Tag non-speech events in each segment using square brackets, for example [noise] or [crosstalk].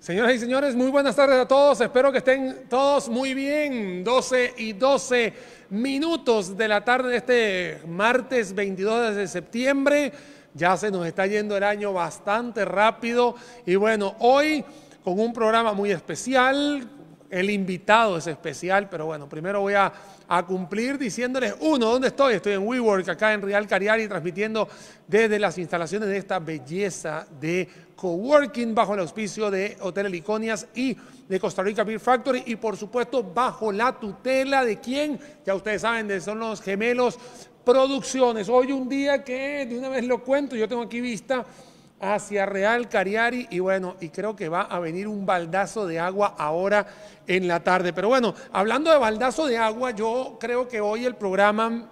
Señoras y señores, muy buenas tardes a todos. Espero que estén todos muy bien. 12 y 12 minutos de la tarde de este martes 22 de septiembre. Ya se nos está yendo el año bastante rápido. Y bueno, hoy con un programa muy especial. El invitado es especial, pero bueno, primero voy a, cumplir diciéndoles, uno, ¿dónde estoy? Estoy en WeWork, acá en Real Cariari, transmitiendo desde las instalaciones de esta belleza de coworking bajo el auspicio de Hotel Heliconias y de Costa Rica Beer Factory y por supuesto bajo la tutela de quién, ya ustedes saben, son los gemelos producciones. Hoy un día que de una vez lo cuento, yo tengo aquí vista hacia Real Cariari y bueno, y creo que va a venir un baldazo de agua ahora en la tarde. Pero bueno, hablando de baldazo de agua, yo creo que hoy el programa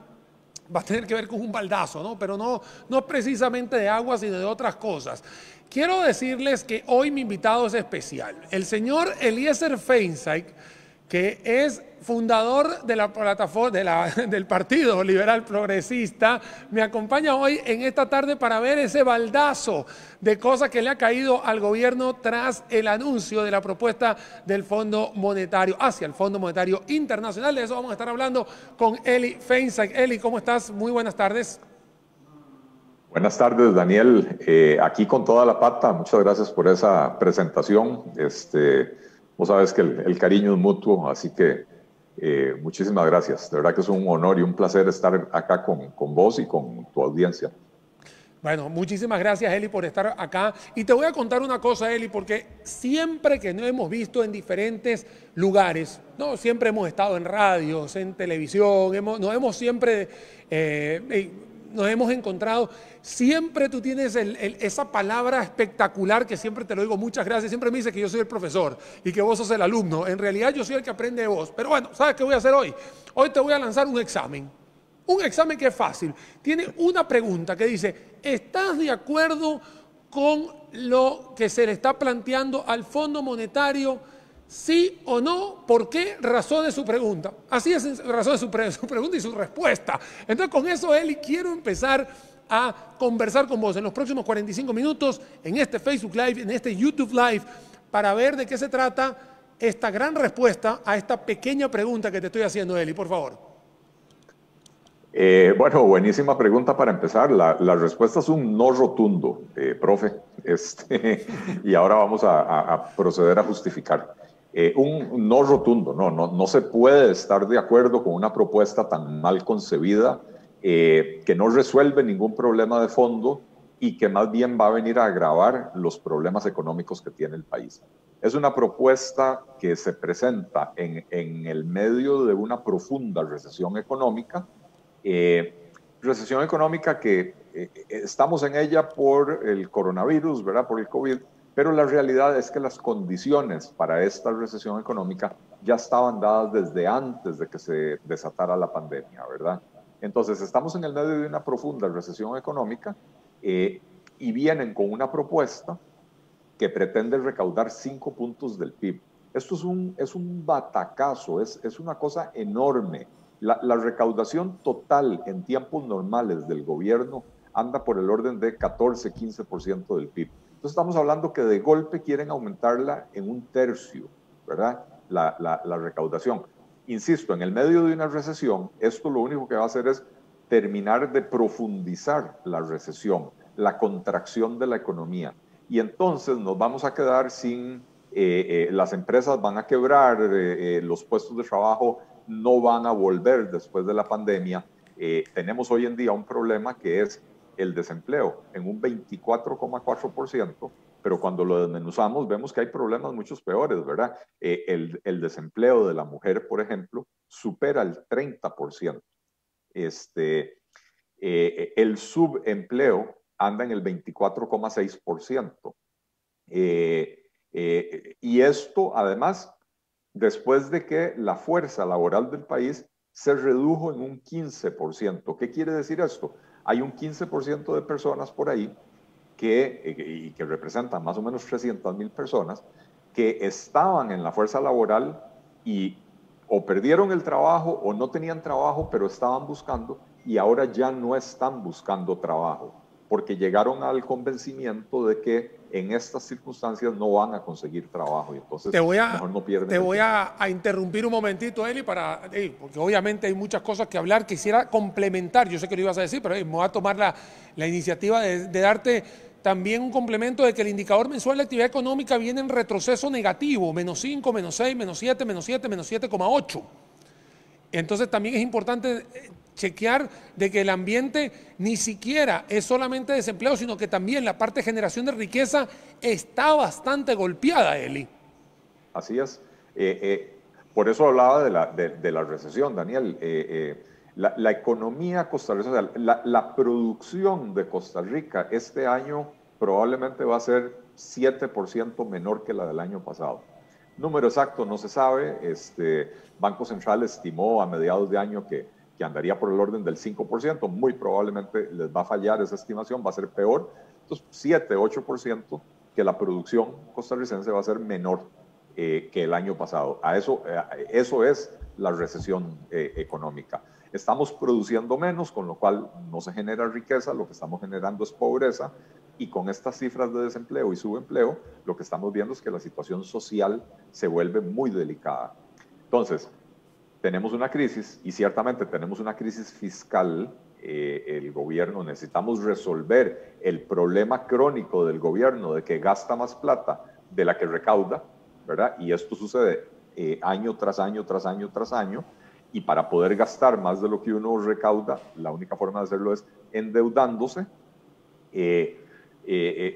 va a tener que ver con un baldazo, ¿no? Pero no, no precisamente de agua, sino de otras cosas. Quiero decirles que hoy mi invitado es especial. El señor Eliezer Feinsack, que es fundador de la plataforma [laughs] del Partido Liberal Progresista, me acompaña hoy en esta tarde para ver ese baldazo de cosas que le ha caído al gobierno tras el anuncio de la propuesta del Fondo Monetario hacia el Fondo Monetario Internacional. De eso vamos a estar hablando con Eli Feinsack. Eli, ¿cómo estás? Muy buenas tardes. Buenas tardes, Daniel. Eh, aquí con toda la pata. Muchas gracias por esa presentación. Este, vos sabes que el, cariño es mutuo, así que eh, muchísimas gracias. De verdad que es un honor y un placer estar acá con, con vos y con tu audiencia. Bueno, muchísimas gracias, Eli, por estar acá. Y te voy a contar una cosa, Eli, porque siempre que nos hemos visto en diferentes lugares, no, siempre hemos estado en radios, en televisión, hemos, nos hemos siempre eh, nos hemos encontrado, siempre tú tienes esa palabra espectacular que siempre te lo digo, muchas gracias, siempre me dice que yo soy el profesor y que vos sos el alumno. En realidad yo soy el que aprende de vos. Pero bueno, ¿sabes qué voy a hacer hoy? Hoy te voy a lanzar un examen. Un examen que es fácil. Tiene una pregunta que dice, ¿estás de acuerdo con lo que se le está planteando al Fondo Monetario? Sí o no, por qué, razón de su pregunta. Así es razón de [laughs] su, pregunta y su respuesta. Entonces con eso, Eli, quiero empezar a conversar con vos en los próximos 45 minutos, en este Facebook Live, en este YouTube Live, para ver de qué se trata esta gran respuesta a esta pequeña pregunta que te estoy haciendo, Eli, por favor. Eh, bueno, buenísima pregunta para empezar. La, respuesta es un no rotundo, eh, profe. Este, [laughs] y ahora vamos a proceder a justificar. Eh, un no rotundo, no, no, no se puede estar de acuerdo con una propuesta tan mal concebida eh, que no resuelve ningún problema de fondo y que más bien va a venir a agravar los problemas económicos que tiene el país. Es una propuesta que se presenta en, en el medio de una profunda recesión económica, eh, recesión económica que estamos en ella por el coronavirus, ¿verdad? Por el COVID, pero la realidad es que las condiciones para esta recesión económica ya estaban dadas desde antes de que se desatara la pandemia, ¿verdad? Entonces, estamos en el medio de una profunda recesión económica eh, y vienen con una propuesta que pretende recaudar cinco puntos del PIB. Esto es un, es un batacazo, es, es una cosa enorme. La, la recaudación total en tiempos normales del gobierno anda por el orden de 14-15% del PIB. Entonces estamos hablando que de golpe quieren aumentarla en un tercio, ¿verdad? La, la, recaudación. Insisto, en el medio de una recesión, esto lo único que va a hacer es terminar de profundizar la recesión, la contracción de la economía. Y entonces nos vamos a quedar sin, eh, eh, las empresas van a quebrar, eh, los puestos de trabajo no van a volver después de la pandemia. tenemos hoy en día un problema que es el desempleo en un 24,4%, pero cuando lo desmenuzamos vemos que hay problemas muchos peores, ¿verdad? Eh, el, desempleo de la mujer, por ejemplo, supera el 30%. Este, eh, el subempleo anda en el 24,6%. Eh, y esto, además, después de que la fuerza laboral del país se redujo en un 15%. ¿Qué quiere decir esto? Hay un 15% de personas por ahí que, eh, y que representan más o menos 300 mil personas que estaban en la fuerza laboral y o perdieron el trabajo o no tenían trabajo, pero estaban buscando y ahora ya no están buscando trabajo. Porque llegaron al convencimiento de que en estas circunstancias no van a conseguir trabajo y entonces te voy a, mejor no pierden. Te voy a, interrumpir un momentito, Eli, para, porque obviamente hay muchas cosas que hablar. Quisiera complementar, yo sé que lo ibas a decir, pero me voy a tomar la, la iniciativa de, de, darte también un complemento de que el indicador mensual de actividad económica viene en retroceso negativo, menos 5, menos 6, menos 7, menos 7, menos 7,8. Entonces también es importante eh, chequear de que el ambiente ni siquiera es solamente desempleo, sino que también la parte de generación de riqueza está bastante golpeada, Eli. Así es. Eh, eh, por eso hablaba de la, de, la recesión, Daniel. La, economía costarricense, la, la producción de Costa Rica este año probablemente va a ser 7% menor que la del año pasado. Número exacto no se sabe. Este, Banco Central estimó a mediados de año que que andaría por el orden del 5%, muy probablemente les va a fallar esa estimación, va a ser peor. Entonces, 7, 8% que la producción costarricense va a ser menor eh, que el año pasado. A eso, eh, eso es la recesión eh, económica. Estamos produciendo menos, con lo cual no se genera riqueza, lo que estamos generando es pobreza, y con estas cifras de desempleo y subempleo, lo que estamos viendo es que la situación social se vuelve muy delicada. Entonces, tenemos una crisis y ciertamente tenemos una crisis fiscal. Eh, el gobierno necesitamos resolver el problema crónico del gobierno de que gasta más plata de la que recauda, ¿verdad? Y esto sucede eh, año tras año, tras año, tras año. Y para poder gastar más de lo que uno recauda, la única forma de hacerlo es endeudándose. Eh,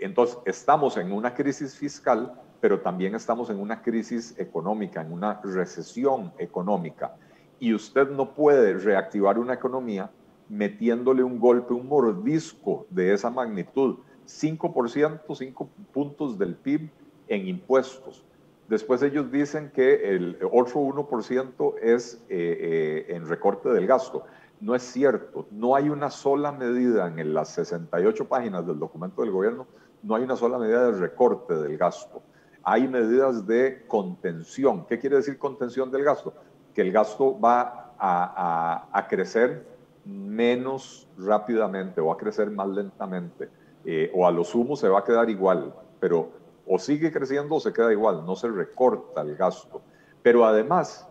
entonces, estamos en una crisis fiscal pero también estamos en una crisis económica, en una recesión económica. Y usted no puede reactivar una economía metiéndole un golpe, un mordisco de esa magnitud. 5%, 5 puntos del PIB en impuestos. Después ellos dicen que el otro 1% es eh, eh, en recorte del gasto. No es cierto, no hay una sola medida en las 68 páginas del documento del gobierno, no hay una sola medida de recorte del gasto hay medidas de contención. ¿Qué quiere decir contención del gasto? Que el gasto va a, crecer menos rápidamente o a crecer más lentamente, eh, o a lo sumo se va a quedar igual, pero o sigue creciendo o se queda igual, no se recorta el gasto. Pero además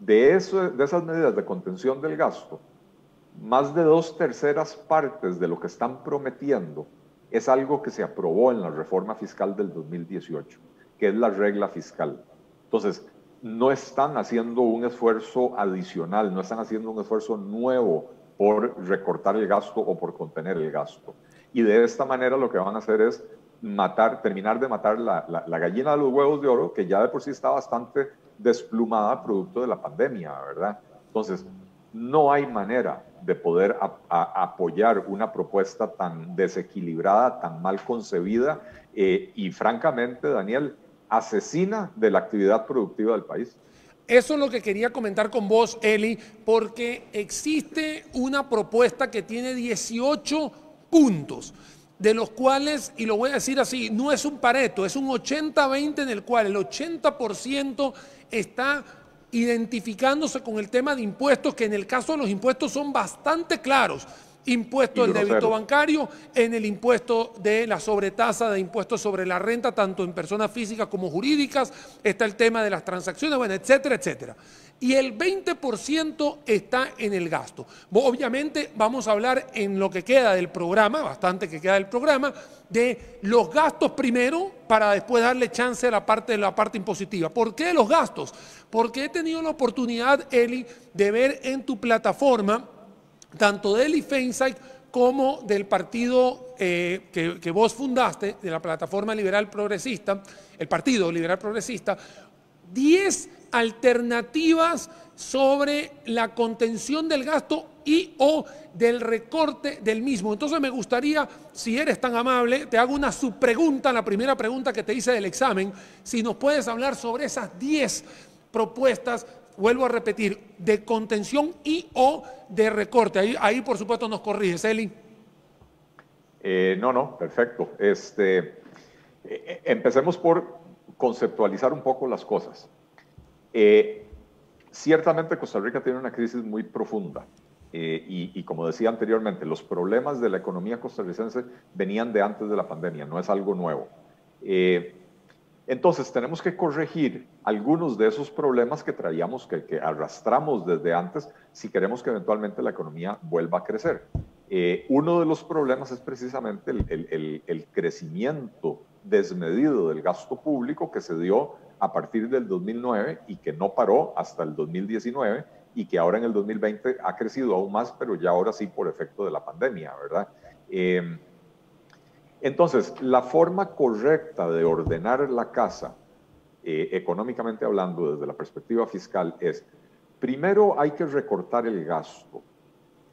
de, eso, de esas medidas de contención del gasto, más de dos terceras partes de lo que están prometiendo es algo que se aprobó en la reforma fiscal del 2018, que es la regla fiscal. Entonces, no están haciendo un esfuerzo adicional, no están haciendo un esfuerzo nuevo por recortar el gasto o por contener el gasto. Y de esta manera lo que van a hacer es matar, terminar de matar la, gallina de los huevos de oro, que ya de por sí está bastante desplumada producto de la pandemia, ¿verdad? Entonces, no hay manera de poder apoyar una propuesta tan desequilibrada, tan mal concebida eh, y francamente, Daniel, asesina de la actividad productiva del país. Eso es lo que quería comentar con vos, Eli, porque existe una propuesta que tiene 18 puntos, de los cuales, y lo voy a decir así, no es un pareto, es un 80-20 en el cual el 80% está identificándose con el tema de impuestos, que en el caso de los impuestos son bastante claros. Impuesto del débito bancario, en el impuesto de la sobretasa de impuestos sobre la renta, tanto en personas físicas como jurídicas, está el tema de las transacciones, bueno, etcétera, etcétera y el 20% está en el gasto. Obviamente vamos a hablar en lo que queda del programa, bastante que queda del programa, de los gastos primero para después darle chance a la parte de la parte impositiva. ¿Por qué los gastos? Porque he tenido la oportunidad, Eli, de ver en tu plataforma, tanto de Eli Feinsight como del partido eh, que, que vos fundaste, de la plataforma liberal progresista, el Partido Liberal Progresista, 10 alternativas sobre la contención del gasto y o del recorte del mismo. Entonces me gustaría, si eres tan amable, te hago una subpregunta, la primera pregunta que te hice del examen, si nos puedes hablar sobre esas 10 propuestas, vuelvo a repetir, de contención y o de recorte. Ahí, ahí por supuesto nos corriges, Eli. Eh, no, no, perfecto. Este, eh, eh, empecemos por conceptualizar un poco las cosas. Eh, ciertamente Costa Rica tiene una crisis muy profunda eh, y, como decía anteriormente, los problemas de la economía costarricense venían de antes de la pandemia, no es algo nuevo. Entonces tenemos que corregir algunos de esos problemas que traíamos, que, arrastramos desde antes, si queremos que eventualmente la economía vuelva a crecer. Eh, uno de los problemas es precisamente el, el crecimiento desmedido del gasto público que se dio a partir del 2009 y que no paró hasta el 2019 y que ahora en el 2020 ha crecido aún más, pero ya ahora sí por efecto de la pandemia, ¿verdad? Em, entonces, la forma correcta de ordenar la casa, eh, económicamente hablando, desde la perspectiva fiscal, es, primero hay que recortar el gasto,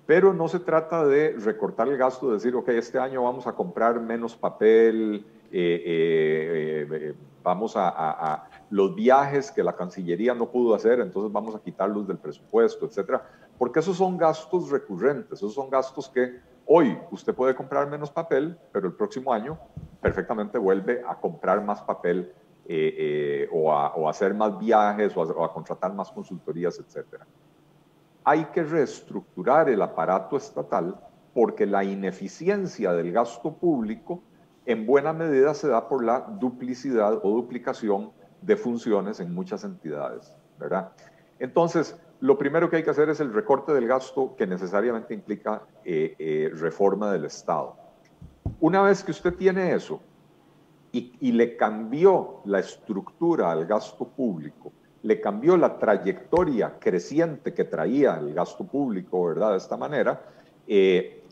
pero no se trata de recortar el gasto, de decir, ok, este año vamos a comprar menos papel, eh, eh, vamos a, los viajes que la Cancillería no pudo hacer, entonces vamos a quitarlos del presupuesto, etcétera, porque esos son gastos recurrentes, esos son gastos que hoy usted puede comprar menos papel, pero el próximo año perfectamente vuelve a comprar más papel eh, eh, o, a, hacer más viajes o a, contratar más consultorías, etcétera. Hay que reestructurar el aparato estatal porque la ineficiencia del gasto público en buena medida se da por la duplicidad o duplicación de funciones en muchas entidades, ¿verdad? Entonces, lo primero que hay que hacer es el recorte del gasto que necesariamente implica eh, eh, reforma del Estado. Una vez que usted tiene eso y, le cambió la estructura al gasto público, le cambió la trayectoria creciente que traía el gasto público, ¿verdad? De esta manera, eh,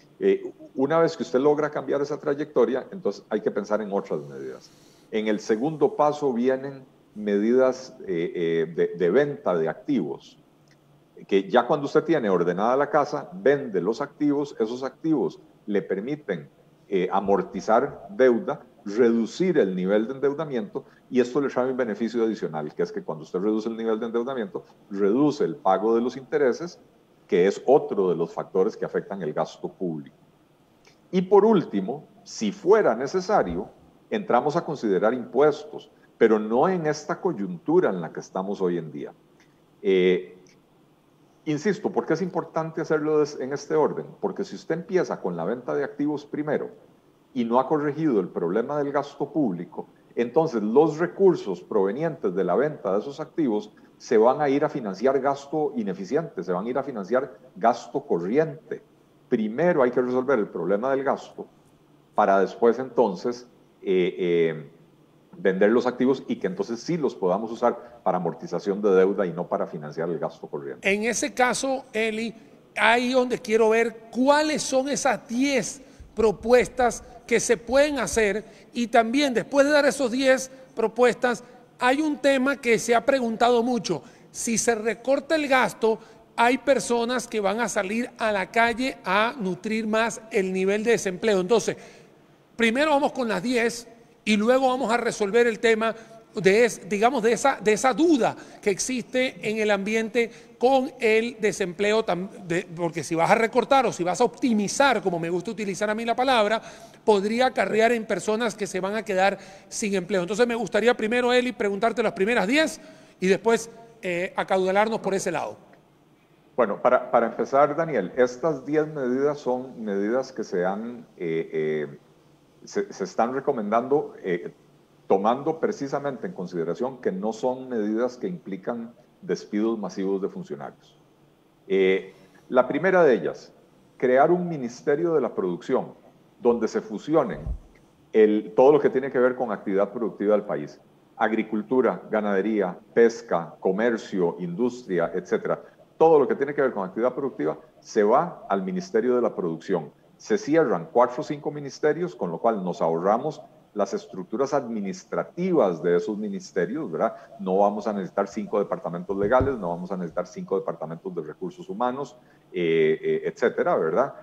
una vez que usted logra cambiar esa trayectoria, entonces hay que pensar en otras medidas. En el segundo paso vienen medidas de, venta de activos, que ya cuando usted tiene ordenada la casa, vende los activos, esos activos le permiten eh, amortizar deuda, reducir el nivel de endeudamiento y esto le trae un beneficio adicional, que es que cuando usted reduce el nivel de endeudamiento, reduce el pago de los intereses, que es otro de los factores que afectan el gasto público. Y por último, si fuera necesario, entramos a considerar impuestos pero no en esta coyuntura en la que estamos hoy en día. Eh, insisto, ¿por qué es importante hacerlo en este orden? Porque si usted empieza con la venta de activos primero y no ha corregido el problema del gasto público, entonces los recursos provenientes de la venta de esos activos se van a ir a financiar gasto ineficiente, se van a ir a financiar gasto corriente. Primero hay que resolver el problema del gasto para después entonces eh, eh, vender los activos y que entonces sí los podamos usar para amortización de deuda y no para financiar el gasto corriente. En ese caso, Eli, ahí donde quiero ver cuáles son esas 10 propuestas que se pueden hacer y también después de dar esos 10 propuestas, hay un tema que se ha preguntado mucho. Si se recorta el gasto, hay personas que van a salir a la calle a nutrir más el nivel de desempleo. Entonces, primero vamos con las 10 y luego vamos a resolver el tema de, digamos, de esa, de esa duda que existe en el ambiente con el desempleo, porque si vas a recortar o si vas a optimizar, como me gusta utilizar a mí la palabra, podría acarrear en personas que se van a quedar sin empleo. Entonces me gustaría primero, Eli, preguntarte las primeras 10 y después eh, acaudalarnos por ese lado. Bueno, para, empezar, Daniel, estas 10 medidas son medidas que se han... Eh, eh, se, están recomendando eh, tomando precisamente en consideración que no son medidas que implican despidos masivos de funcionarios. Eh, la primera de ellas, crear un ministerio de la producción donde se fusionen todo lo que tiene que ver con actividad productiva del país, agricultura, ganadería, pesca, comercio, industria, etcétera. Todo lo que tiene que ver con actividad productiva se va al Ministerio de la Producción se cierran cuatro o cinco ministerios, con lo cual nos ahorramos las estructuras administrativas de esos ministerios, ¿verdad? No vamos a necesitar cinco departamentos legales, no vamos a necesitar cinco departamentos de recursos humanos, eh, eh, etcétera, ¿verdad?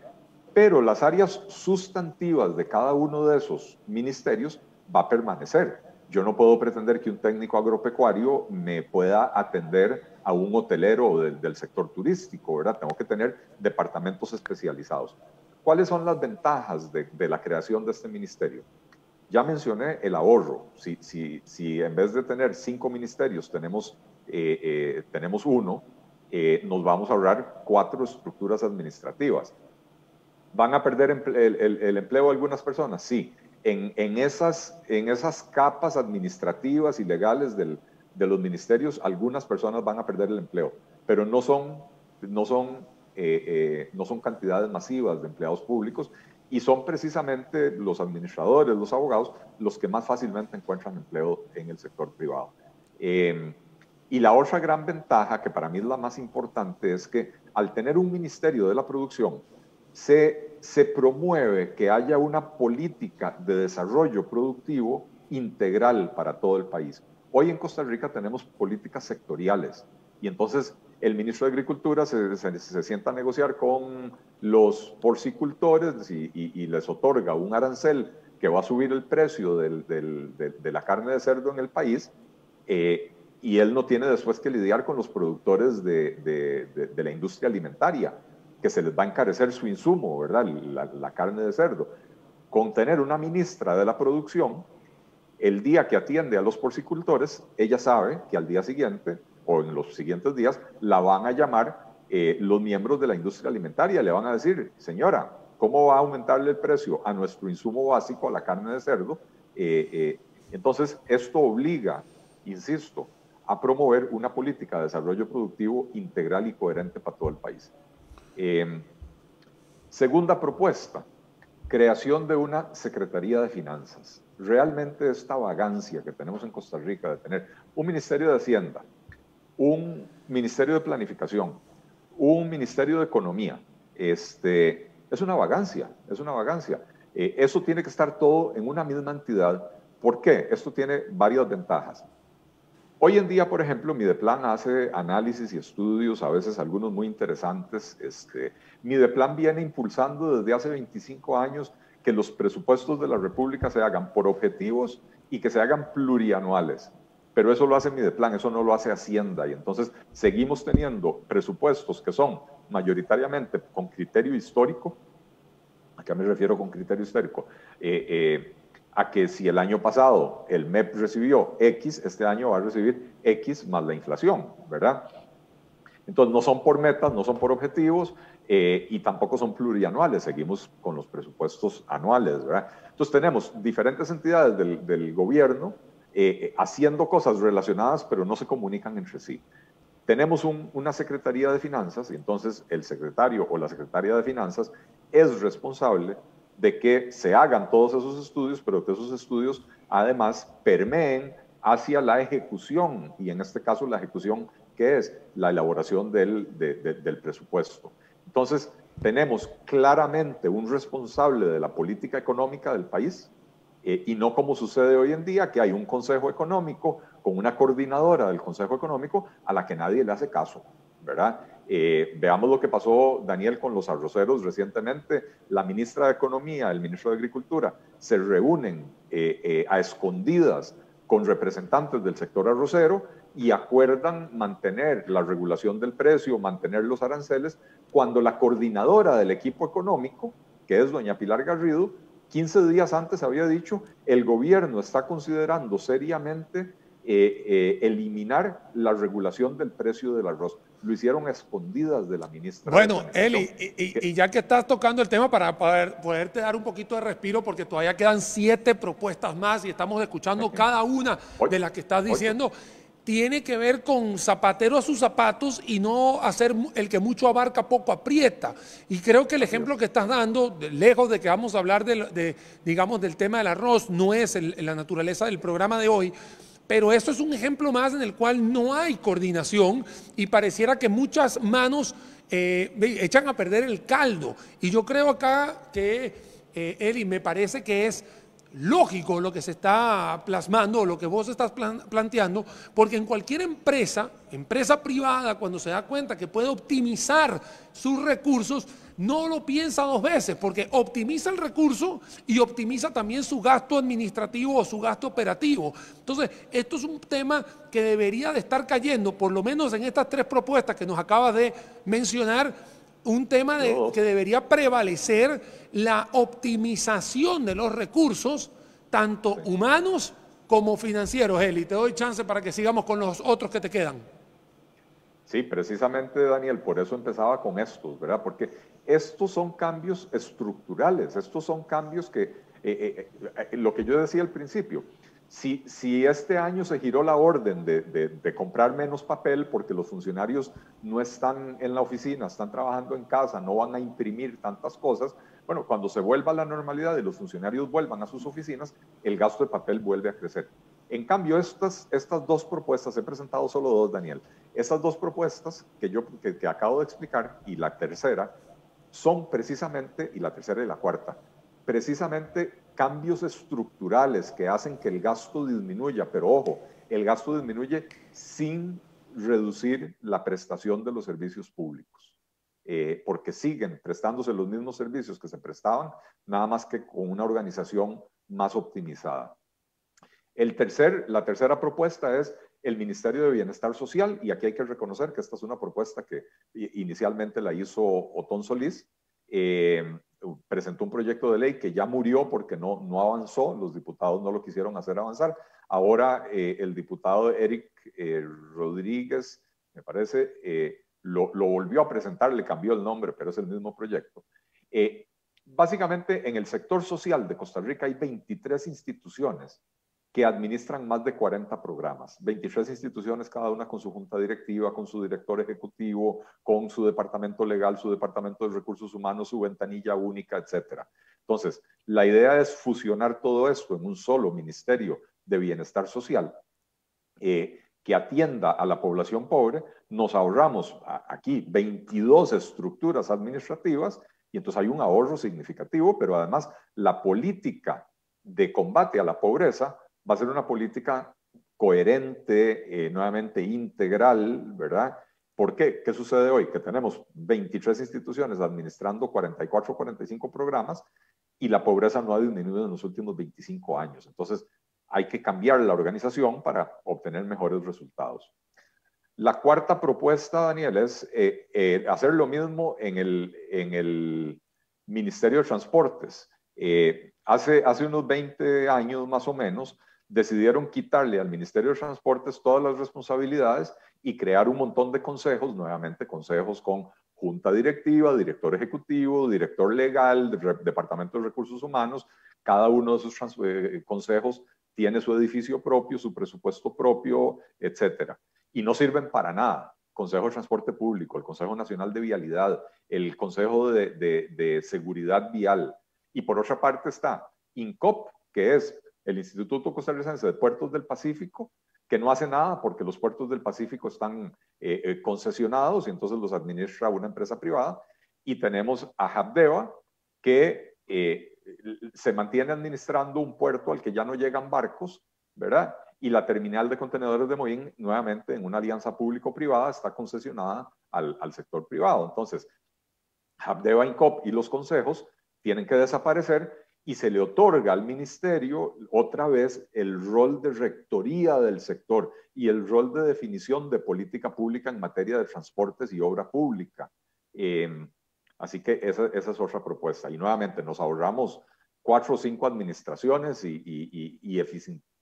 Pero las áreas sustantivas de cada uno de esos ministerios va a permanecer. Yo no puedo pretender que un técnico agropecuario me pueda atender a un hotelero del, del sector turístico, ¿verdad? Tengo que tener departamentos especializados. ¿Cuáles son las ventajas de, la creación de este ministerio? Ya mencioné el ahorro. Si, si, si en vez de tener cinco ministerios tenemos, eh, eh, tenemos uno, eh, nos vamos a ahorrar cuatro estructuras administrativas. ¿Van a perder el, empleo algunas personas? Sí. En, esas, en esas capas administrativas y legales de los ministerios, algunas personas van a perder el empleo, pero no son, no son, eh, eh, no son cantidades masivas de empleados públicos y son precisamente los administradores, los abogados, los que más fácilmente encuentran empleo en el sector privado. Em, y la otra gran ventaja, que para mí es la más importante, es que al tener un ministerio de la producción, se, se promueve que haya una política de desarrollo productivo integral para todo el país. Hoy en Costa Rica tenemos políticas sectoriales y entonces el ministro de Agricultura se, se, sienta a negociar con los porcicultores y, les otorga un arancel que va a subir el precio de, la carne de cerdo en el país eh, y él no tiene después que lidiar con los productores de, la industria alimentaria, que se les va a encarecer su insumo, ¿verdad? La, carne de cerdo. Con tener una ministra de la producción, el día que atiende a los porcicultores, ella sabe que al día siguiente o en los siguientes días la van a llamar eh, los miembros de la industria alimentaria, le van a decir, señora, ¿cómo va a aumentarle el precio a nuestro insumo básico, a la carne de cerdo? Eh, eh, entonces, esto obliga, insisto, a promover una política de desarrollo productivo integral y coherente para todo el país. Em, segunda propuesta, creación de una Secretaría de Finanzas. Realmente esta vagancia que tenemos en Costa Rica de tener un Ministerio de Hacienda, un Ministerio de Planificación, un Ministerio de Economía, este, es una vagancia, es una vagancia. Eh, eso tiene que estar todo en una misma entidad. ¿Por qué? Esto tiene varias ventajas. Hoy en día, por ejemplo, Mideplan hace análisis y estudios, a veces algunos muy interesantes. Este, Mideplan viene impulsando desde hace 25 años que los presupuestos de la República se hagan por objetivos y que se hagan plurianuales. Pero eso lo hace Mideplan, eso no lo hace Hacienda. Y entonces seguimos teniendo presupuestos que son mayoritariamente con criterio histórico. ¿A qué me refiero con criterio histórico? Eh, eh, a que si el año pasado el MEP recibió X, este año va a recibir X más la inflación, ¿verdad? Entonces no son por metas, no son por objetivos eh, y tampoco son plurianuales, seguimos con los presupuestos anuales, ¿verdad? Entonces tenemos diferentes entidades del, gobierno eh, haciendo cosas relacionadas pero no se comunican entre sí. Tenemos una Secretaría de Finanzas y entonces el secretario o la secretaria de Finanzas es responsable de que se hagan todos esos estudios, pero que esos estudios además permeen hacia la ejecución, y en este caso la ejecución que es la elaboración del presupuesto. Entonces, tenemos claramente un responsable de la política económica del país, eh, y no como sucede hoy en día, que hay un consejo económico con una coordinadora del consejo económico a la que nadie le hace caso, ¿verdad? Eh, veamos lo que pasó, Daniel, con los arroceros recientemente. La ministra de Economía, el ministro de Agricultura, se reúnen eh, eh, a escondidas con representantes del sector arrocero y acuerdan mantener la regulación del precio, mantener los aranceles, cuando la coordinadora del equipo económico, que es doña Pilar Garrido, 15 días antes había dicho, el gobierno está considerando seriamente eliminar la regulación del precio del arroz lo hicieron escondidas de la ministra. Bueno, Eli, y, ya que estás tocando el tema para poder, poderte dar un poquito de respiro, porque todavía quedan siete propuestas más y estamos escuchando [laughs] cada una de las que estás diciendo. Tiene que ver con zapatero a sus zapatos y no hacer el que mucho abarca, poco aprieta. Y creo que el ejemplo que estás dando, lejos de que vamos a hablar de, digamos, del tema del arroz, no es la naturaleza del programa de hoy, pero esto es un ejemplo más en el cual no hay coordinación y pareciera que muchas manos eh, echan a perder el caldo. Y yo creo acá que, eh, Eli, me parece que es lógico lo que se está plasmando, lo que vos estás planteando, porque en cualquier empresa, empresa privada, cuando se da cuenta que puede optimizar sus recursos, no lo piensa dos veces, porque optimiza el recurso y optimiza también su gasto administrativo o su gasto operativo. Entonces, esto es un tema que debería de estar cayendo, por lo menos en estas tres propuestas que nos acaba de mencionar, un tema que debería prevalecer la optimización de los recursos, tanto humanos como financieros. Eli, te doy chance para que sigamos con los otros que te quedan. Sí, precisamente, Daniel, por eso empezaba con estos, ¿verdad? Porque estos son cambios estructurales, estos son cambios que, eh, eh, eh, lo que yo decía al principio, si, este año se giró la orden de, comprar menos papel porque los funcionarios no están en la oficina, están trabajando en casa, no van a imprimir tantas cosas, bueno, cuando se vuelva a la normalidad y los funcionarios vuelvan a sus oficinas, el gasto de papel vuelve a crecer. En cambio, estas, dos propuestas, he presentado solo dos, Daniel, estas dos propuestas que yo que, acabo de explicar y la tercera, son precisamente, y la tercera y la cuarta, precisamente cambios estructurales que hacen que el gasto disminuya, pero ojo, el gasto disminuye sin reducir la prestación de los servicios públicos, eh, porque siguen prestándose los mismos servicios que se prestaban, nada más que con una organización más optimizada. El tercer, la tercera propuesta es el Ministerio de Bienestar Social, y aquí hay que reconocer que esta es una propuesta que inicialmente la hizo Otón Solís, eh, presentó un proyecto de ley que ya murió porque no, no avanzó, los diputados no lo quisieron hacer avanzar. Ahora eh, el diputado Eric eh, Rodríguez, me parece, lo, lo, volvió a presentar, le cambió el nombre, pero es el mismo proyecto. básicamente en el sector social de Costa Rica hay 23 instituciones que administran más de 40 programas, 23 instituciones, cada una con su junta directiva, con su director ejecutivo, con su departamento legal, su departamento de recursos humanos, su ventanilla única, etc. Entonces, la idea es fusionar todo esto en un solo ministerio de bienestar social eh, que atienda a la población pobre. Nos ahorramos aquí 22 estructuras administrativas y entonces hay un ahorro significativo, pero además la política de combate a la pobreza va a ser una política coherente, eh, nuevamente integral, ¿verdad? ¿Por qué? ¿Qué sucede hoy? Que tenemos 23 instituciones administrando 44 o 45 programas y la pobreza no ha disminuido en los últimos 25 años. Entonces, hay que cambiar la organización para obtener mejores resultados. La cuarta propuesta, Daniel, es eh, eh, hacer lo mismo en el, en el Ministerio de Transportes. hace, hace unos 20 años más o menos, decidieron quitarle al Ministerio de Transportes todas las responsabilidades y crear un montón de consejos, nuevamente consejos con junta directiva, director ejecutivo, director legal, departamento de recursos humanos. Cada uno de esos eh, consejos tiene su edificio propio, su presupuesto propio, etcétera. Y no sirven para nada. Consejo de Transporte Público, el Consejo Nacional de Vialidad, el Consejo de, de Seguridad Vial. Y por otra parte está INCOP, que es el Instituto Costarricense de Puertos del Pacífico, que no hace nada porque los puertos del Pacífico están eh, eh, concesionados y entonces los administra una empresa privada. Y tenemos a Habdeba, que eh, se mantiene administrando un puerto al que ya no llegan barcos, ¿verdad? Y la terminal de contenedores de Moín, nuevamente en una alianza público-privada, está concesionada al, al sector privado. Entonces, Habdeba, INCOP y los consejos tienen que desaparecer y se le otorga al ministerio otra vez el rol de rectoría del sector y el rol de definición de política pública en materia de transportes y obra pública. Em, así que esa, esa, es otra propuesta. Y nuevamente nos ahorramos cuatro o cinco administraciones y, y, y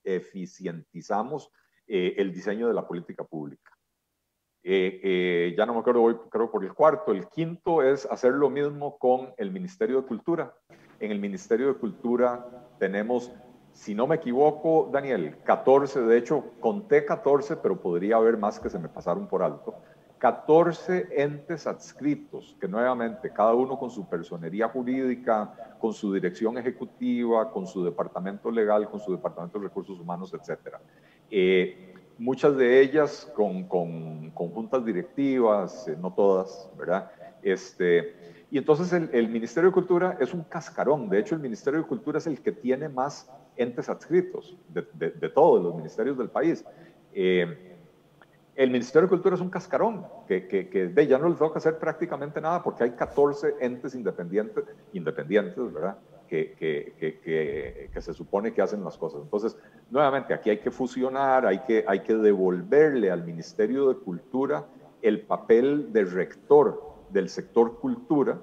eficientizamos eh, el diseño de la política pública. Eh, eh, ya no me acuerdo, voy creo por el cuarto. El quinto es hacer lo mismo con el Ministerio de Cultura en el Ministerio de Cultura tenemos, si no me equivoco, Daniel, 14, de hecho conté 14, pero podría haber más que se me pasaron por alto. 14 entes adscritos, que nuevamente cada uno con su personería jurídica, con su dirección ejecutiva, con su departamento legal, con su departamento de recursos humanos, etc. Eh, muchas de ellas con, con, juntas directivas, eh, no todas, ¿verdad? Este, y entonces el, Ministerio de Cultura es un cascarón. De hecho, el Ministerio de Cultura es el que tiene más entes adscritos de, de, todos los ministerios del país. Eh, el Ministerio de Cultura es un cascarón que, que, que ya no les toca hacer prácticamente nada porque hay 14 entes independientes, ¿verdad? Que, que, se supone que hacen las cosas. Entonces, nuevamente, aquí hay que fusionar, hay que, hay que devolverle al Ministerio de Cultura el papel de rector del sector cultura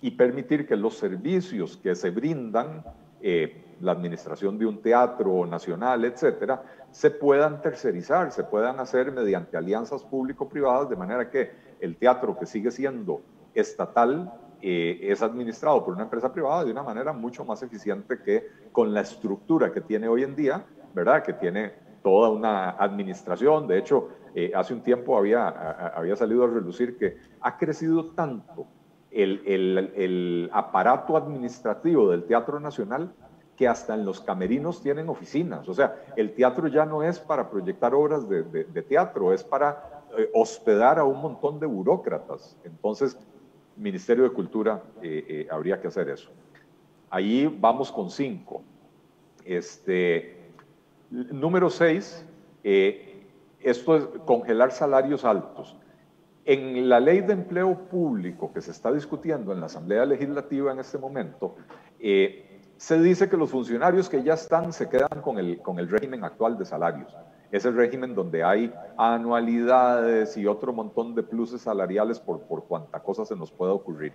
y permitir que los servicios que se brindan, eh, la administración de un teatro nacional, etcétera, se puedan tercerizar, se puedan hacer mediante alianzas público-privadas, de manera que el teatro que sigue siendo estatal eh, es administrado por una empresa privada de una manera mucho más eficiente que con la estructura que tiene hoy en día, ¿verdad? Que tiene toda una administración. De hecho, eh, hace un tiempo había, había salido a relucir que ha crecido tanto el, el, el aparato administrativo del Teatro Nacional que hasta en los camerinos tienen oficinas. O sea, el teatro ya no es para proyectar obras de, teatro, es para eh, hospedar a un montón de burócratas. Entonces, Ministerio de Cultura eh, habría que hacer eso. Ahí vamos con cinco. Este, número seis, esto es congelar salarios altos. En la ley de empleo público que se está discutiendo en la Asamblea Legislativa en este momento, se dice que los funcionarios que ya están se quedan con el, con el régimen actual de salarios. Es el régimen donde hay anualidades y otro montón de pluses salariales por, por cuanta cosa se nos pueda ocurrir.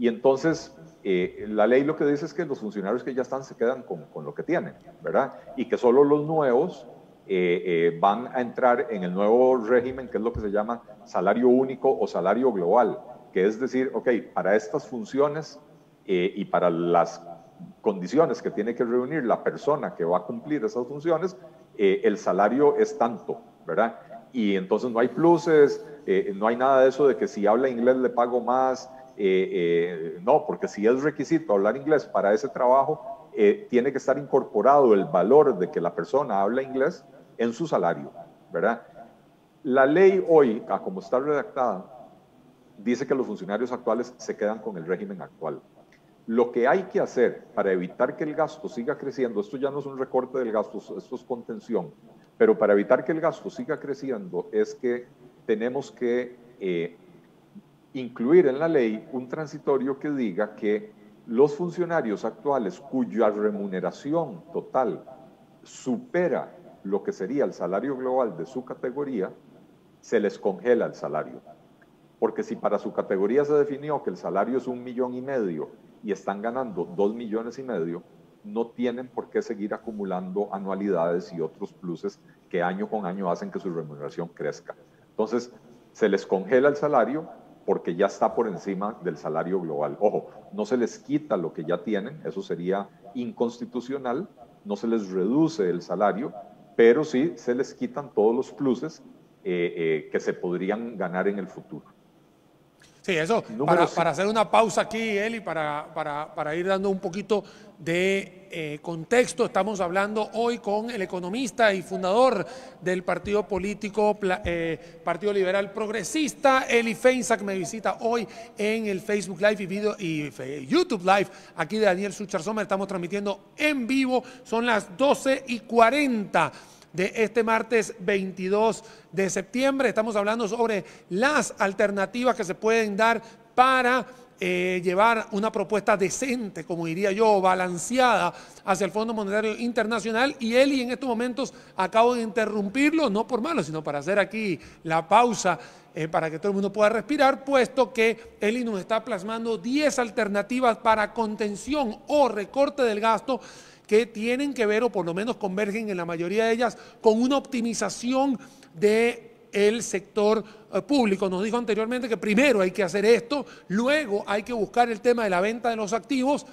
Y entonces, eh, la ley lo que dice es que los funcionarios que ya están se quedan con, con lo que tienen, ¿verdad? Y que solo los nuevos eh, eh, van a entrar en el nuevo régimen, que es lo que se llama salario único o salario global, que es decir, ok, para estas funciones y para las condiciones que tiene que reunir la persona que va a cumplir esas funciones, eh, el salario es tanto, ¿verdad? Y entonces no hay pluses, eh, no hay nada de eso de que si habla inglés le pago más, eh, no, porque si es requisito hablar inglés para ese trabajo, tiene que estar incorporado el valor de que la persona habla inglés en su salario, ¿verdad? La ley hoy, como está redactada, dice que los funcionarios actuales se quedan con el régimen actual. Lo que hay que hacer para evitar que el gasto siga creciendo, esto ya no es un recorte del gasto, esto es contención, pero para evitar que el gasto siga creciendo es que tenemos que eh, incluir en la ley un transitorio que diga que los funcionarios actuales cuya remuneración total supera lo que sería el salario global de su categoría, se les congela el salario. Porque si para su categoría se definió que el salario es un millón y medio y están ganando dos millones y medio, no tienen por qué seguir acumulando anualidades y otros pluses que año con año hacen que su remuneración crezca. Entonces, se les congela el salario porque ya está por encima del salario global. Ojo, no se les quita lo que ya tienen, eso sería inconstitucional, no se les reduce el salario, pero sí se les quitan todos los pluses eh, eh, que se podrían ganar en el futuro. Sí, eso, para, para, hacer una pausa aquí, Eli, para, para, para ir dando un poquito de eh, contexto, estamos hablando hoy con el economista y fundador del partido político eh, Partido Liberal Progresista, Eli Feinsack, me visita hoy en el Facebook Live y, video, YouTube Live, aquí de Daniel Suchar estamos transmitiendo en vivo, son las 12 y 40 de este martes 22 de septiembre. Estamos hablando sobre las alternativas que se pueden dar para eh, llevar una propuesta decente, como diría yo, balanceada hacia el Fondo Monetario Internacional. Y Eli en estos momentos acabo de interrumpirlo, no por malo, sino para hacer aquí la pausa eh, para que todo el mundo pueda respirar, puesto que Eli nos está plasmando 10 alternativas para contención o recorte del gasto que tienen que ver o por lo menos convergen en la mayoría de ellas con una optimización del sector eh, público. Nos dijo anteriormente que primero hay que hacer esto, luego hay que buscar el tema de la venta de los activos,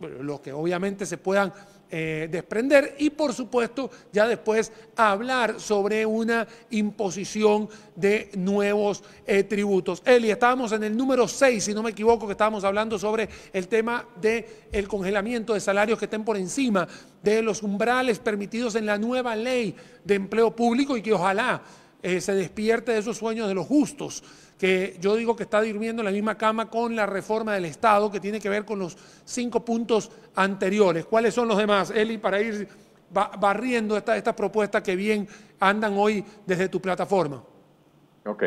los que obviamente se puedan eh, desprender y por supuesto ya después hablar sobre una imposición de nuevos eh, tributos. Eli, estábamos en el número 6, si no me equivoco, que estábamos hablando sobre el tema del el congelamiento de salarios que estén por encima de los umbrales permitidos en la nueva ley de empleo público y que ojalá eh, se despierte de esos sueños de los justos que yo digo que está durmiendo en la misma cama con la reforma del Estado, que tiene que ver con los cinco puntos anteriores. ¿Cuáles son los demás, Eli, para ir barriendo estas esta propuestas que bien andan hoy desde tu plataforma? Ok.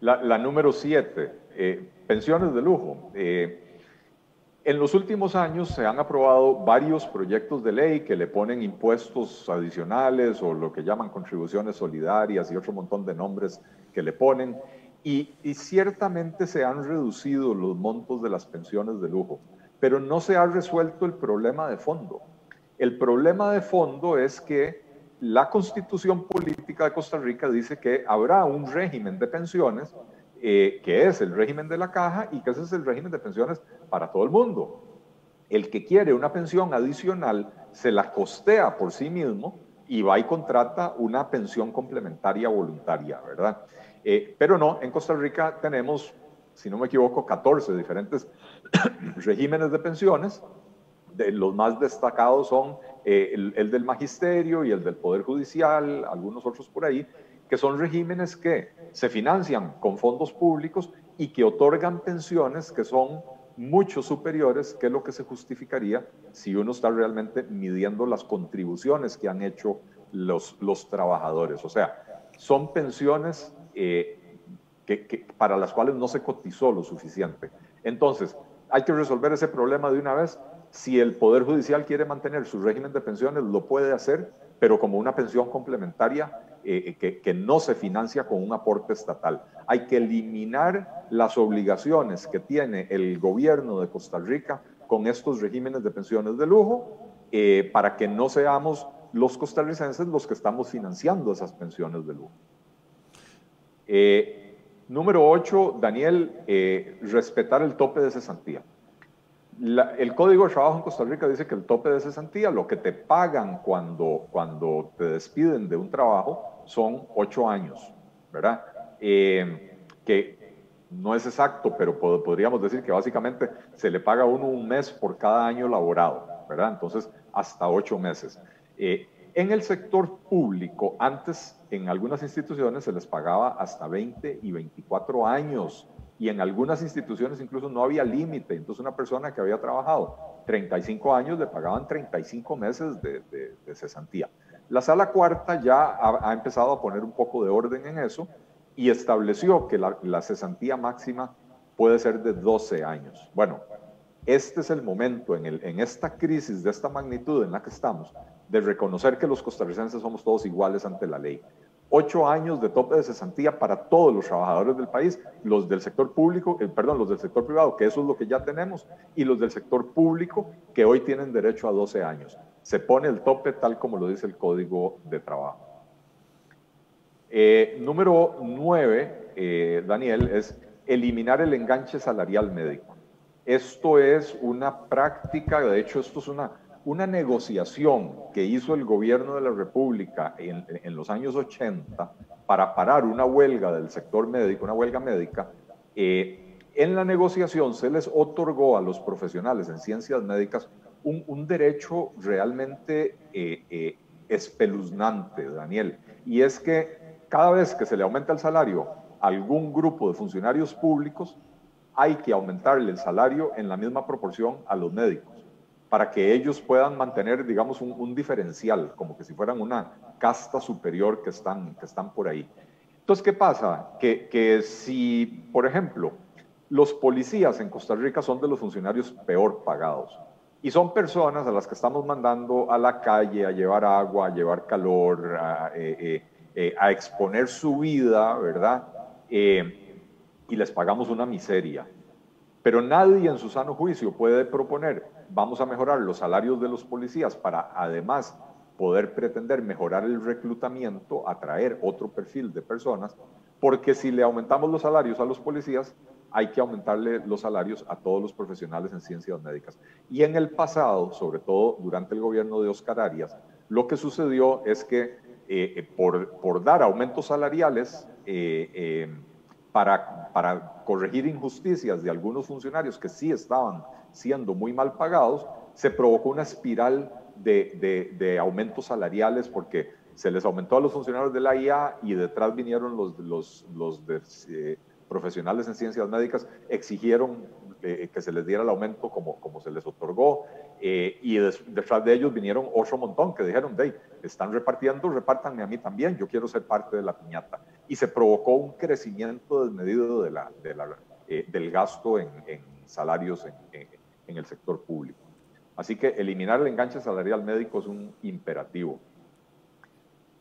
La, número siete, eh, pensiones de lujo. Eh, en los últimos años se han aprobado varios proyectos de ley que le ponen impuestos adicionales o lo que llaman contribuciones solidarias y otro montón de nombres que le ponen. Y, ciertamente se han reducido los montos de las pensiones de lujo, pero no se ha resuelto el problema de fondo. El problema de fondo es que la constitución política de Costa Rica dice que habrá un régimen de pensiones eh, que es el régimen de la caja y que ese es el régimen de pensiones para todo el mundo. El que quiere una pensión adicional se la costea por sí mismo y va y contrata una pensión complementaria voluntaria, ¿verdad? Eh, pero no, en Costa Rica tenemos, si no me equivoco, 14 diferentes [coughs] regímenes de pensiones. De los más destacados son eh, el, del magisterio y el del Poder Judicial, algunos otros por ahí, que son regímenes que se financian con fondos públicos y que otorgan pensiones que son mucho superiores que lo que se justificaría si uno está realmente midiendo las contribuciones que han hecho los, los trabajadores. O sea, son pensiones eh, que, para las cuales no se cotizó lo suficiente. Entonces, hay que resolver ese problema de una vez. Si el Poder Judicial quiere mantener su régimen de pensiones, lo puede hacer, pero como una pensión complementaria eh, que, que, no se financia con un aporte estatal. Hay que eliminar las obligaciones que tiene el gobierno de Costa Rica con estos regímenes de pensiones de lujo eh, para que no seamos los costarricenses los que estamos financiando esas pensiones de lujo. Eh, número 8, Daniel, respetar el tope de cesantía el Código de Trabajo en Costa Rica dice que el tope de cesantía, lo que te pagan cuando, cuando te despiden de un trabajo, son ocho años, ¿verdad? Eh, que no es exacto, pero podríamos decir que básicamente se le paga a uno un mes por cada año laborado, ¿verdad? Entonces, hasta ocho meses. Eh, en el sector público, antes en algunas instituciones se les pagaba hasta 20 y 24 años y en algunas instituciones incluso no había límite. Entonces una persona que había trabajado 35 años le pagaban 35 meses de, cesantía. La sala cuarta ya ha, empezado a poner un poco de orden en eso y estableció que la, cesantía máxima puede ser de 12 años. Bueno, este es el momento en, el, en esta crisis de esta magnitud en la que estamos de reconocer que los costarricenses somos todos iguales ante la ley ocho años de tope de cesantía para todos los trabajadores del país, los del sector público, eh, perdón, los del sector privado, que eso es lo que ya tenemos, y los del sector público, que hoy tienen derecho a 12 años. Se pone el tope tal como lo dice el Código de Trabajo. Eh, número nueve, eh, Daniel, es eliminar el enganche salarial médico. Esto es una práctica, de hecho, esto es una una negociación que hizo el gobierno de la República en, los años 80 para parar una huelga del sector médico, una huelga médica, eh, en la negociación se les otorgó a los profesionales en ciencias médicas un, derecho realmente eh, eh, espeluznante, Daniel, y es que cada vez que se le aumenta el salario a algún grupo de funcionarios públicos, hay que aumentarle el salario en la misma proporción a los médicos para que ellos puedan mantener, digamos, un, diferencial, como que si fueran una casta superior que están, que están por ahí. Entonces, ¿qué pasa? Que, que si, por ejemplo, los policías en Costa Rica son de los funcionarios peor pagados y son personas a las que estamos mandando a la calle a llevar agua, a llevar calor, a, eh, eh, eh, exponer su vida, ¿verdad? y les pagamos una miseria. Pero nadie en su sano juicio puede proponer, vamos a mejorar los salarios de los policías para además poder pretender mejorar el reclutamiento, atraer otro perfil de personas, porque si le aumentamos los salarios a los policías, hay que aumentarle los salarios a todos los profesionales en ciencias médicas. Y en el pasado, sobre todo durante el gobierno de Oscar Arias, lo que sucedió es que eh, eh, por, por, dar aumentos salariales, eh, para, corregir injusticias de algunos funcionarios que sí estaban siendo muy mal pagados, se provocó una espiral de, aumentos salariales porque se les aumentó a los funcionarios de la IA y detrás vinieron los, eh, profesionales en ciencias médicas, exigieron eh, que se les diera el aumento como, como se les otorgó eh, y detrás de ellos vinieron otro montón que dijeron, hey, están repartiendo, repártanme a mí también, yo quiero ser parte de la piñata. Y se provocó un crecimiento desmedido de la, de la, eh, del gasto en, salarios en, en, el sector público. Así que eliminar el enganche salarial médico es un imperativo.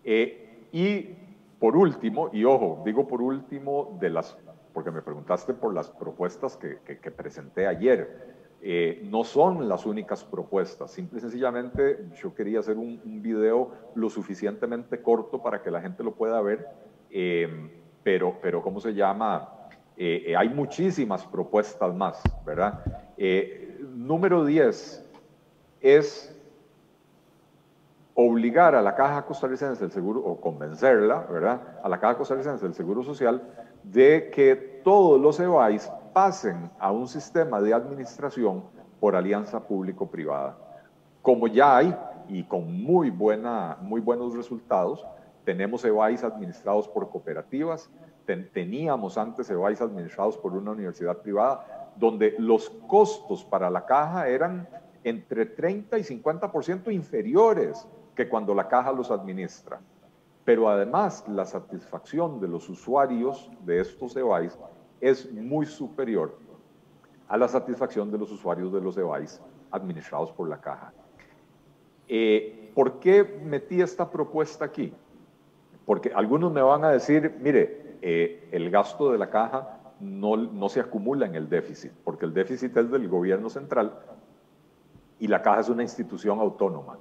y por último, y ojo, digo por último de las porque me preguntaste por las propuestas que, presenté ayer. eh, no son las únicas propuestas. Simple y sencillamente yo quería hacer un, video lo suficientemente corto para que la gente lo pueda ver, eh, pero, pero ¿cómo se llama? Eh, hay muchísimas propuestas más, ¿verdad? número 10 es obligar a la Caja Costarricense del Seguro, o convencerla, ¿verdad? A la Caja Costarricense del Seguro Social de que todos los EVAIS pasen a un sistema de administración por alianza público-privada. Como ya hay, y con muy, buena, muy buenos resultados, tenemos EVAIS administrados por cooperativas, teníamos antes EVAIS administrados por una universidad privada, donde los costos para la caja eran entre 30 y 50% inferiores que cuando la caja los administra. Pero además la satisfacción de los usuarios de estos EVAIS es muy superior a la satisfacción de los usuarios de los EVAIS administrados por la caja. Eh, ¿Por qué metí esta propuesta aquí? Porque algunos me van a decir, mire, eh, el gasto de la caja no, no se acumula en el déficit, porque el déficit es del gobierno central y la caja es una institución autónoma.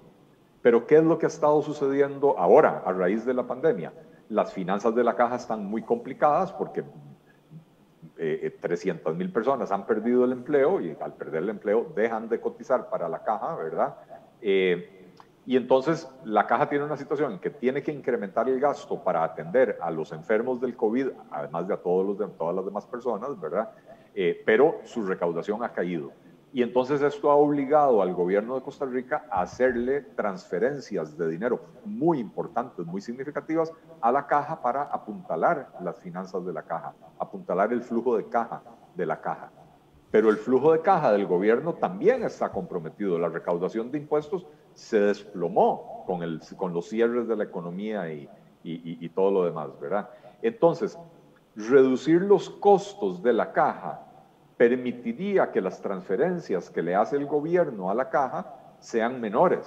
Pero ¿qué es lo que ha estado sucediendo ahora a raíz de la pandemia? Las finanzas de la caja están muy complicadas porque 300 eh, mil personas han perdido el empleo y al perder el empleo dejan de cotizar para la caja, ¿verdad? Eh, y entonces la caja tiene una situación que tiene que incrementar el gasto para atender a los enfermos del COVID, además de a todas las demás personas, ¿verdad? Eh, pero su recaudación ha caído. Y entonces esto ha obligado al gobierno de Costa Rica a hacerle transferencias de dinero muy importantes, muy significativas a la caja para apuntalar las finanzas de la caja, apuntalar el flujo de caja de la caja. Pero el flujo de caja del gobierno también está comprometido. La recaudación de impuestos se desplomó con, el, con los cierres de la economía y, y, y todo lo demás, ¿verdad? Entonces, reducir los costos de la caja permitiría que las transferencias que le hace el gobierno a la caja sean menores.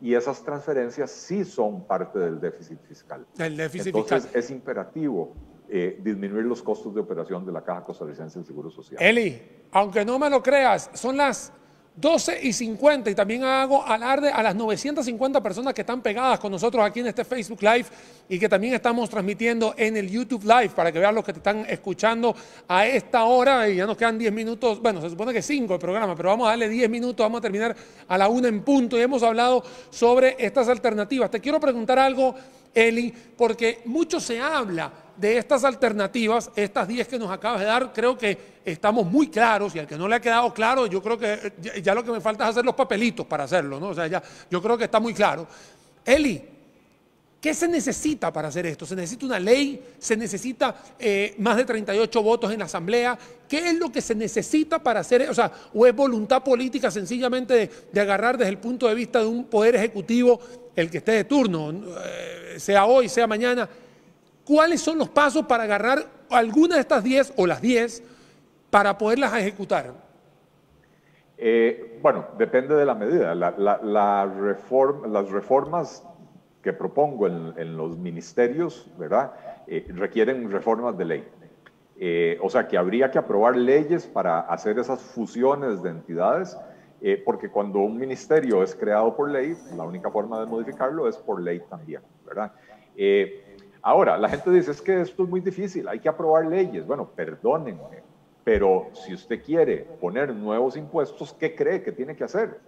Y esas transferencias sí son parte del déficit fiscal. El déficit Entonces es imperativo eh, disminuir los costos de operación de la Caja Costarricense del Seguro Social. Eli, aunque no me lo creas, son las 12 y 50 y también hago alarde a las 950 personas que están pegadas con nosotros aquí en este Facebook Live y que también estamos transmitiendo en el YouTube Live para que vean los que te están escuchando a esta hora. Y ya nos quedan 10 minutos, bueno, se supone que 5 el programa, pero vamos a darle 10 minutos, vamos a terminar a la 1 en punto. Y hemos hablado sobre estas alternativas. Te quiero preguntar algo, Eli, porque mucho se habla de estas alternativas, estas 10 que nos acabas de dar, creo que estamos muy claros y al que no le ha quedado claro, yo creo que ya, lo que me falta es hacer los papelitos para hacerlo, ¿no? O sea, ya, yo creo que está muy claro. Eli, ¿qué se necesita para hacer esto? ¿Se necesita una ley? ¿Se necesita eh, más de 38 votos en la Asamblea? ¿Qué es lo que se necesita para hacer O sea, ¿o es voluntad política sencillamente de, agarrar desde el punto de vista de un poder ejecutivo el que esté de turno, eh, sea hoy, sea mañana? ¿Cuáles son los pasos para agarrar alguna de estas 10 o las 10 para poderlas ejecutar? Eh, bueno, depende de la medida. las reformas que propongo en, los ministerios, ¿verdad? Eh, requieren reformas de ley. Eh, o sea que habría que aprobar leyes para hacer esas fusiones de entidades, porque cuando un ministerio es creado por ley, la única forma de modificarlo es por ley también, ¿verdad? Ahora, la gente dice, es que esto es muy difícil, hay que aprobar leyes. Bueno, perdónenme, pero si usted quiere poner nuevos impuestos, ¿qué cree que tiene que hacer?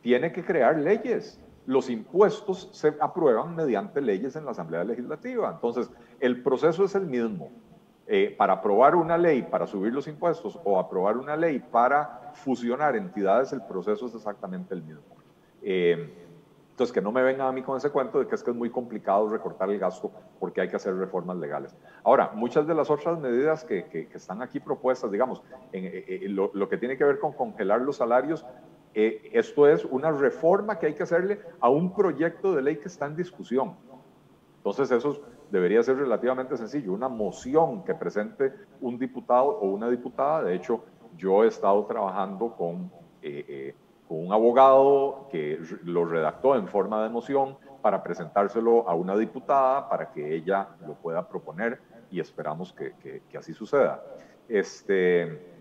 Tiene que crear leyes. Los impuestos se aprueban mediante leyes en la Asamblea Legislativa. Entonces, el proceso es el mismo. Eh, para aprobar una ley para subir los impuestos o aprobar una ley para fusionar entidades, el proceso es exactamente el mismo. Eh, entonces, que no me vengan a mí con ese cuento de que es que es muy complicado recortar el gasto porque hay que hacer reformas legales. Ahora, muchas de las otras medidas que, que, están aquí propuestas, digamos, en, eh, eh, lo, lo, que tiene que ver con congelar los salarios, eh, esto es una reforma que hay que hacerle a un proyecto de ley que está en discusión. Entonces, eso debería ser relativamente sencillo, una moción que presente un diputado o una diputada. De hecho, yo he estado trabajando con con un abogado que lo redactó en forma de moción para presentárselo a una diputada para que ella lo pueda proponer y esperamos que, así suceda. Este,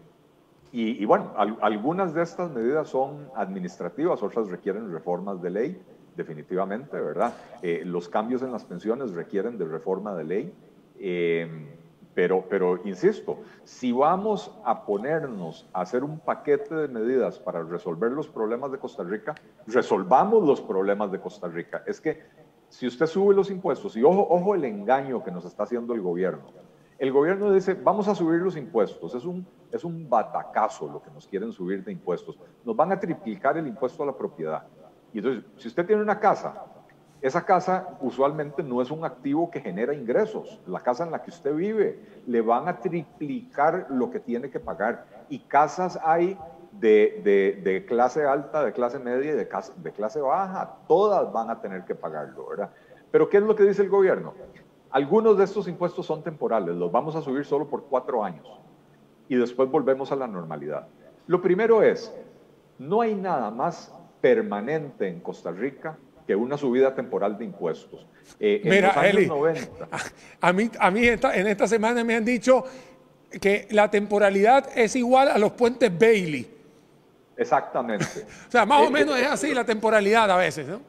Y, bueno, algunas de estas medidas son administrativas, otras requieren reformas de ley, definitivamente, ¿verdad? Eh, los cambios en las pensiones requieren de reforma de ley. Eh, pero, pero, insisto, si vamos a ponernos a hacer un paquete de medidas para resolver los problemas de Costa Rica, resolvamos los problemas de Costa Rica. Es que si usted sube los impuestos, y ojo, ojo el engaño que nos está haciendo el gobierno, el gobierno dice, vamos a subir los impuestos, es un, es un batacazo lo que nos quieren subir de impuestos, nos van a triplicar el impuesto a la propiedad. Y entonces, si usted tiene una casa, esa casa usualmente no es un activo que genera ingresos. La casa en la que usted vive le van a triplicar lo que tiene que pagar. Y casas hay de, de, clase alta, de clase media y de, de clase baja. Todas van a tener que pagarlo, ¿verdad? Pero ¿qué es lo que dice el gobierno? Algunos de estos impuestos son temporales, los vamos a subir solo por cuatro años y después volvemos a la normalidad. Lo primero es, no hay nada más permanente en Costa Rica que una subida temporal de impuestos. Eh, Mira, Eli, [laughs] a, mí, a mí en esta semana me han dicho que la temporalidad es igual a los puentes Bailey. Exactamente. [laughs] o sea, más o eh, menos es así la temporalidad a veces, ¿no?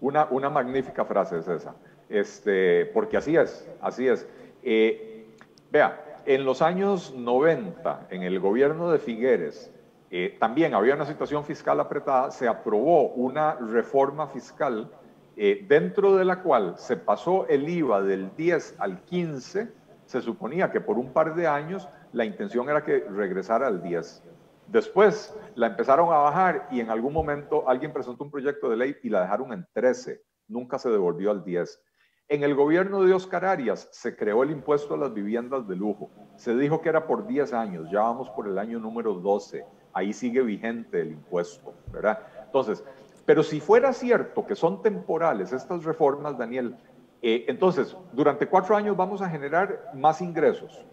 Una, una magnífica frase es esa, este, porque así es, así es. Eh, vea, en los años 90, en el gobierno de Figueres, eh, también había una situación fiscal apretada, se aprobó una reforma fiscal eh, dentro de la cual se pasó el IVA del 10 al 15, se suponía que por un par de años la intención era que regresara al 10. Después la empezaron a bajar y en algún momento alguien presentó un proyecto de ley y la dejaron en 13, nunca se devolvió al 10. En el gobierno de Oscar Arias se creó el impuesto a las viviendas de lujo. Se dijo que era por 10 años, ya vamos por el año número 12 ahí sigue vigente el impuesto, ¿verdad? Entonces, pero si fuera cierto que son temporales estas reformas, Daniel, eh, entonces, durante cuatro años vamos a generar más ingresos.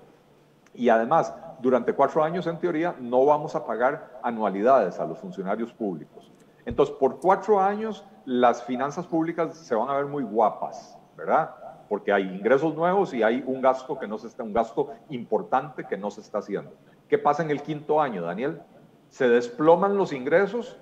Y además, durante cuatro años, en teoría, no vamos a pagar anualidades a los funcionarios públicos. Entonces, por cuatro años, las finanzas públicas se van a ver muy guapas, ¿verdad? Porque hay ingresos nuevos y hay un gasto que no se está, un gasto importante que no se está haciendo. ¿Qué pasa en el quinto año, Daniel? Se desploman los ingresos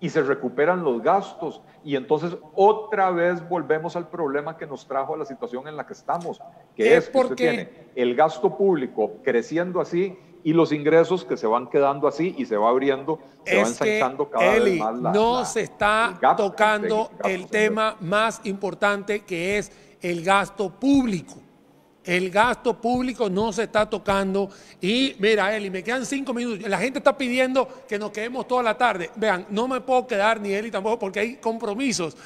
y se recuperan los gastos. Y entonces otra vez volvemos al problema que nos trajo a la situación en la que estamos, que es, porque tiene el gasto público creciendo así y los ingresos que se van quedando así y se va abriendo, se va ensanchando cada vez más la, No se está tocando el tema más importante que es el gasto público. El gasto público no se está tocando. Y mira, Eli, me quedan cinco minutos. La gente está pidiendo que nos quedemos toda la tarde. Vean, no me puedo quedar ni Eli tampoco porque hay compromisos,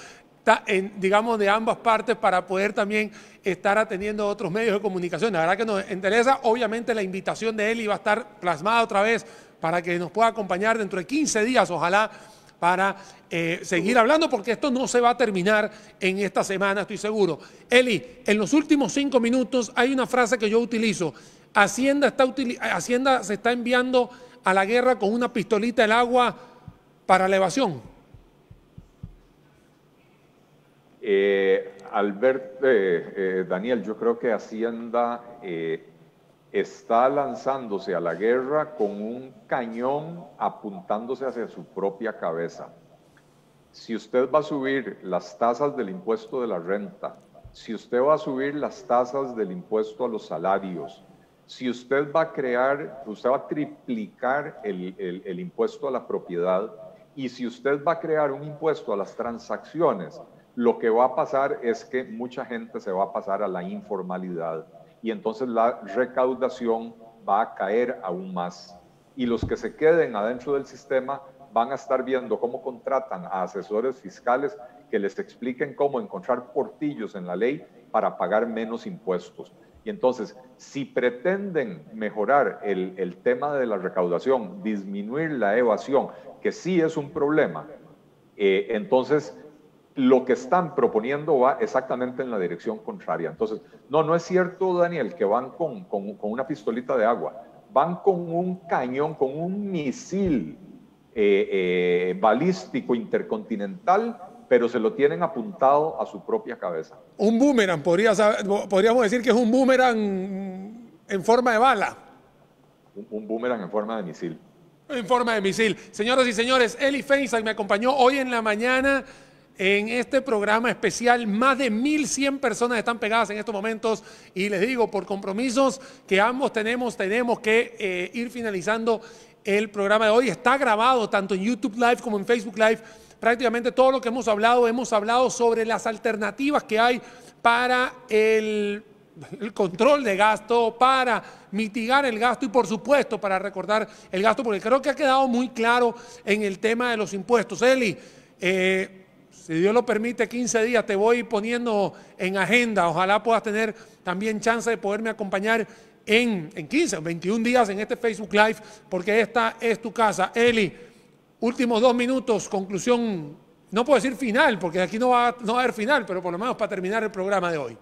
en, digamos, de ambas partes para poder también estar atendiendo otros medios de comunicación. La verdad que nos interesa. Obviamente la invitación de Eli va a estar plasmada otra vez para que nos pueda acompañar dentro de 15 días, ojalá para eh, seguir hablando, porque esto no se va a terminar en esta semana, estoy seguro. Eli, en los últimos cinco minutos hay una frase que yo utilizo. Hacienda, se está enviando a la guerra con una pistolita del agua para la evasión. Eh, Albert, eh, Daniel, yo creo que Hacienda está lanzándose a la guerra con un cañón apuntándose hacia su propia cabeza. Si usted va a subir las tasas del impuesto de la renta, si usted va a subir las tasas del impuesto a los salarios, si usted va a crear, usted va a triplicar el, el impuesto a la propiedad y si usted va a crear un impuesto a las transacciones, lo que va a pasar es que mucha gente se va a pasar a la informalidad y entonces la recaudación va a caer aún más. Y los que se queden adentro del sistema van a estar viendo cómo contratan a asesores fiscales que les expliquen cómo encontrar portillos en la ley para pagar menos impuestos. Y entonces, si pretenden mejorar el, el tema de la recaudación, disminuir la evasión, que sí es un problema, eh, entonces lo que están proponiendo va exactamente en la dirección contraria. Entonces, no, no es cierto, Daniel, que van con, una pistolita de agua, van con un cañón, con un misil eh, eh, balístico intercontinental, pero se lo tienen apuntado a su propia cabeza. Un boomerang, podríamos decir que es un boomerang en forma de bala. Un, boomerang en forma de misil. En forma de misil. Señoras y señores, Eli Feinstein me acompañó hoy en la mañana en este programa especial. Más de 1.100 personas están pegadas en estos momentos y les digo, por compromisos que ambos tenemos, tenemos que eh, ir finalizando el programa de hoy. Está grabado tanto en YouTube Live como en Facebook Live. Prácticamente todo lo que hemos hablado, hemos hablado sobre las alternativas que hay para el control de gasto, para mitigar el gasto y por supuesto para recordar el gasto, porque creo que ha quedado muy claro en el tema de los impuestos. Eli, eh, si Dios lo permite, 15 días te voy poniendo en agenda. Ojalá puedas tener también chance de poderme acompañar en, en 15 o 21 días en este Facebook Live, porque esta es tu casa. Eli, últimos dos minutos, conclusión, no puedo decir final, porque aquí no va, no va a haber final, pero por lo menos para terminar el programa de hoy.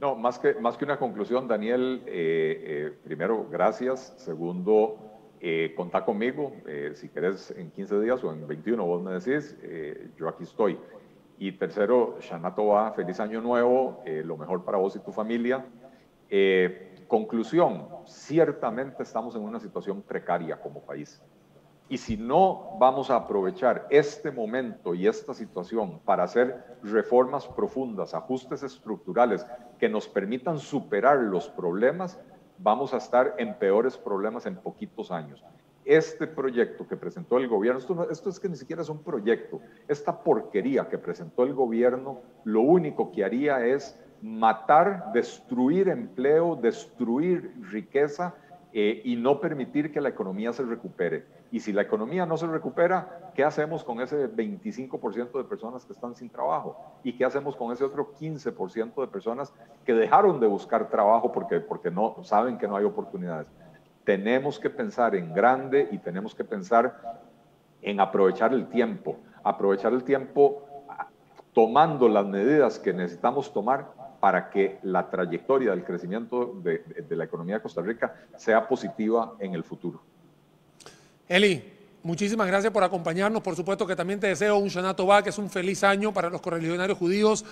No, más que, más que una conclusión, Daniel, eh, eh, primero, gracias. Segundo, eh, contá conmigo. Eh, si querés en 15 días o en 21, vos me decís, yo aquí estoy. Y tercero, Shana Toba, feliz año nuevo, lo mejor para vos y tu familia. conclusión, ciertamente estamos en una situación precaria como país. Y si no vamos a aprovechar este momento y esta situación para hacer reformas profundas, ajustes estructurales que nos permitan superar los problemas, vamos a estar en peores problemas en poquitos años. Este proyecto que presentó el gobierno, esto, es que ni siquiera es un proyecto, esta porquería que presentó el gobierno, lo único que haría es matar, destruir empleo, destruir riqueza eh, y no permitir que la economía se recupere. Y si la economía no se recupera, ¿qué hacemos con ese 25% de personas que están sin trabajo? ¿Y qué hacemos con ese otro 15% de personas que dejaron de buscar trabajo porque, porque no saben que no hay oportunidades? Tenemos que pensar en grande y tenemos que pensar en aprovechar el tiempo, aprovechar el tiempo tomando las medidas que necesitamos tomar para que la trayectoria del crecimiento de, la economía de Costa Rica sea positiva en el futuro. Eli, muchísimas gracias por acompañarnos. Por supuesto que también te deseo un Shana Tová, que es un feliz año para los correligionarios judíos.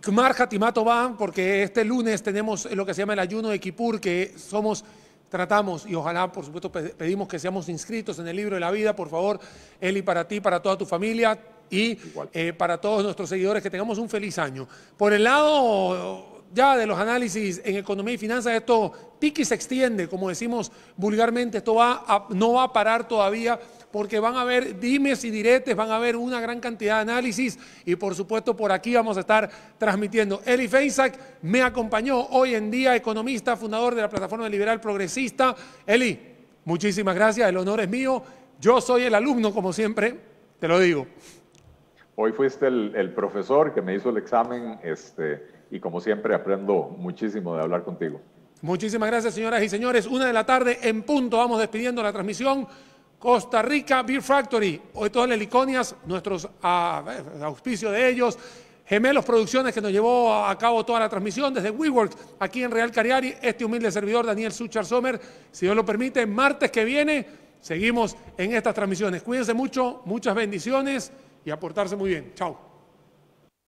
Kmar Hatimato porque este lunes tenemos lo que se llama el ayuno de Kippur, que somos tratamos y ojalá, por supuesto, pedimos que seamos inscritos en el libro de la vida, por favor, Eli, para ti, para toda tu familia y eh, para todos nuestros seguidores, que tengamos un feliz año. Por el lado ya de los análisis en economía y finanzas, esto pique se extiende, como decimos vulgarmente, esto va no va a parar todavía porque van a haber dimes y diretes, van a haber una gran cantidad de análisis y por supuesto por aquí vamos a estar transmitiendo. Eli Feinsack me acompañó hoy en día, economista, fundador de la plataforma liberal progresista. Eli, muchísimas gracias, el honor es mío. Yo soy el alumno, como siempre, te lo digo. Hoy fuiste el, profesor que me hizo el examen este, y como siempre aprendo muchísimo de hablar contigo. Muchísimas gracias, señoras y señores. Una de la tarde en punto. Vamos despidiendo la transmisión. Costa Rica Beer Factory, hoy todas las liconias, nuestros ah, auspicios de ellos, Gemelos Producciones que nos llevó a cabo toda la transmisión desde WeWork aquí en Real Cariari, este humilde servidor Daniel Suchar Sommer, si Dios lo permite, martes que viene seguimos en estas transmisiones. Cuídense mucho, muchas bendiciones y aportarse muy bien. Chao.